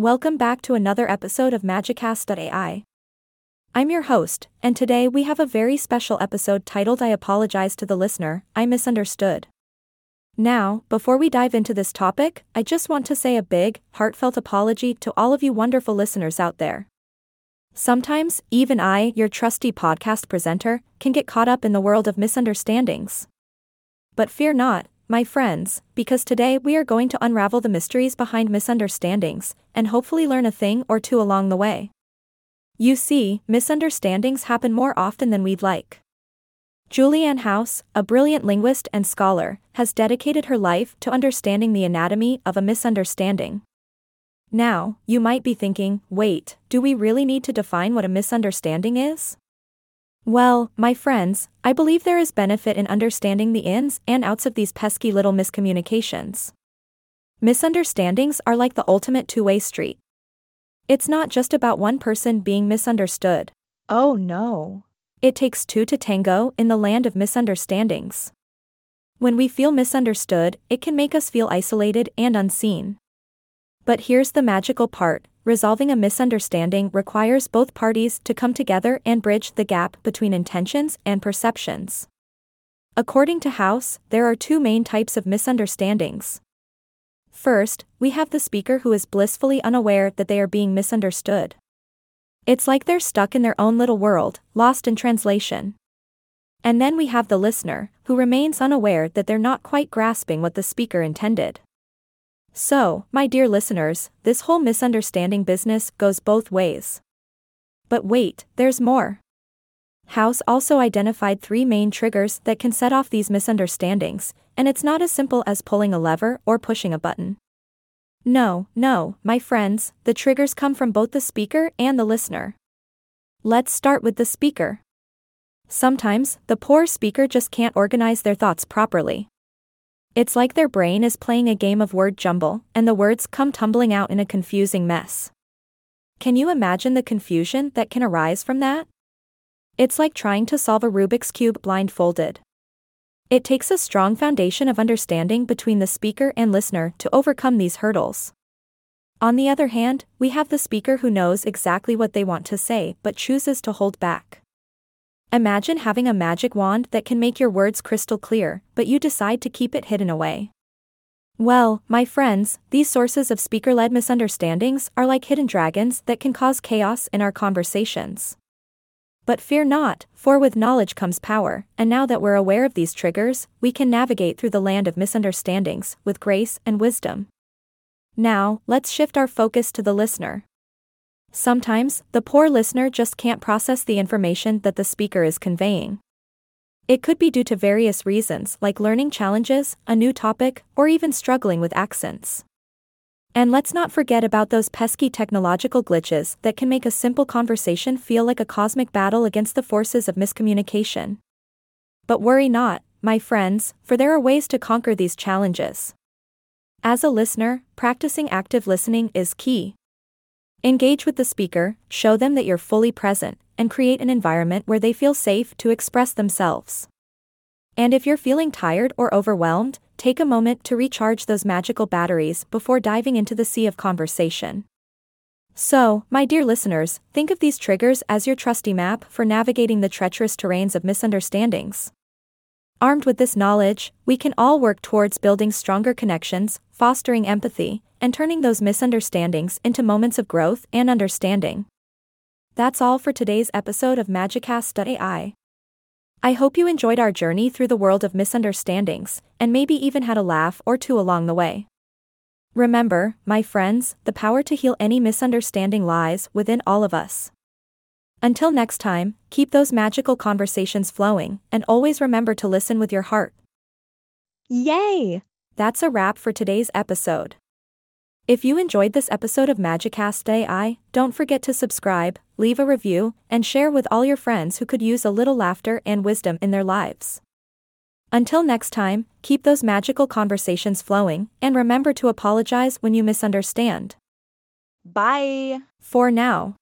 Welcome back to another episode of Magicast.ai. I'm your host, and today we have a very special episode titled I Apologize to the Listener, I Misunderstood. Now, before we dive into this topic, I just want to say a big, heartfelt apology to all of you wonderful listeners out there. Sometimes, even I, your trusty podcast presenter, can get caught up in the world of misunderstandings. But fear not, my friends, because today we are going to unravel the mysteries behind misunderstandings, and hopefully learn a thing or two along the way. You see, misunderstandings happen more often than we'd like. Julianne House, a brilliant linguist and scholar, has dedicated her life to understanding the anatomy of a misunderstanding. Now, you might be thinking, wait, do we really need to define what a misunderstanding is? Well, my friends, I believe there is benefit in understanding the ins and outs of these pesky little miscommunications. Misunderstandings are like the ultimate two way street. It's not just about one person being misunderstood. Oh no. It takes two to tango in the land of misunderstandings. When we feel misunderstood, it can make us feel isolated and unseen. But here's the magical part resolving a misunderstanding requires both parties to come together and bridge the gap between intentions and perceptions. According to House, there are two main types of misunderstandings. First, we have the speaker who is blissfully unaware that they are being misunderstood. It's like they're stuck in their own little world, lost in translation. And then we have the listener, who remains unaware that they're not quite grasping what the speaker intended. So, my dear listeners, this whole misunderstanding business goes both ways. But wait, there's more. House also identified three main triggers that can set off these misunderstandings, and it's not as simple as pulling a lever or pushing a button. No, no, my friends, the triggers come from both the speaker and the listener. Let's start with the speaker. Sometimes, the poor speaker just can't organize their thoughts properly. It's like their brain is playing a game of word jumble, and the words come tumbling out in a confusing mess. Can you imagine the confusion that can arise from that? It's like trying to solve a Rubik's Cube blindfolded. It takes a strong foundation of understanding between the speaker and listener to overcome these hurdles. On the other hand, we have the speaker who knows exactly what they want to say but chooses to hold back. Imagine having a magic wand that can make your words crystal clear, but you decide to keep it hidden away. Well, my friends, these sources of speaker led misunderstandings are like hidden dragons that can cause chaos in our conversations. But fear not, for with knowledge comes power, and now that we're aware of these triggers, we can navigate through the land of misunderstandings with grace and wisdom. Now, let's shift our focus to the listener. Sometimes, the poor listener just can't process the information that the speaker is conveying. It could be due to various reasons like learning challenges, a new topic, or even struggling with accents. And let's not forget about those pesky technological glitches that can make a simple conversation feel like a cosmic battle against the forces of miscommunication. But worry not, my friends, for there are ways to conquer these challenges. As a listener, practicing active listening is key. Engage with the speaker, show them that you're fully present, and create an environment where they feel safe to express themselves. And if you're feeling tired or overwhelmed, take a moment to recharge those magical batteries before diving into the sea of conversation. So, my dear listeners, think of these triggers as your trusty map for navigating the treacherous terrains of misunderstandings. Armed with this knowledge, we can all work towards building stronger connections, fostering empathy, and turning those misunderstandings into moments of growth and understanding. That's all for today's episode of Magicast.ai. I hope you enjoyed our journey through the world of misunderstandings, and maybe even had a laugh or two along the way. Remember, my friends, the power to heal any misunderstanding lies within all of us. Until next time, keep those magical conversations flowing, and always remember to listen with your heart. Yay! That's a wrap for today's episode. If you enjoyed this episode of Magicast AI, don't forget to subscribe, leave a review, and share with all your friends who could use a little laughter and wisdom in their lives. Until next time, keep those magical conversations flowing, and remember to apologize when you misunderstand. Bye! For now.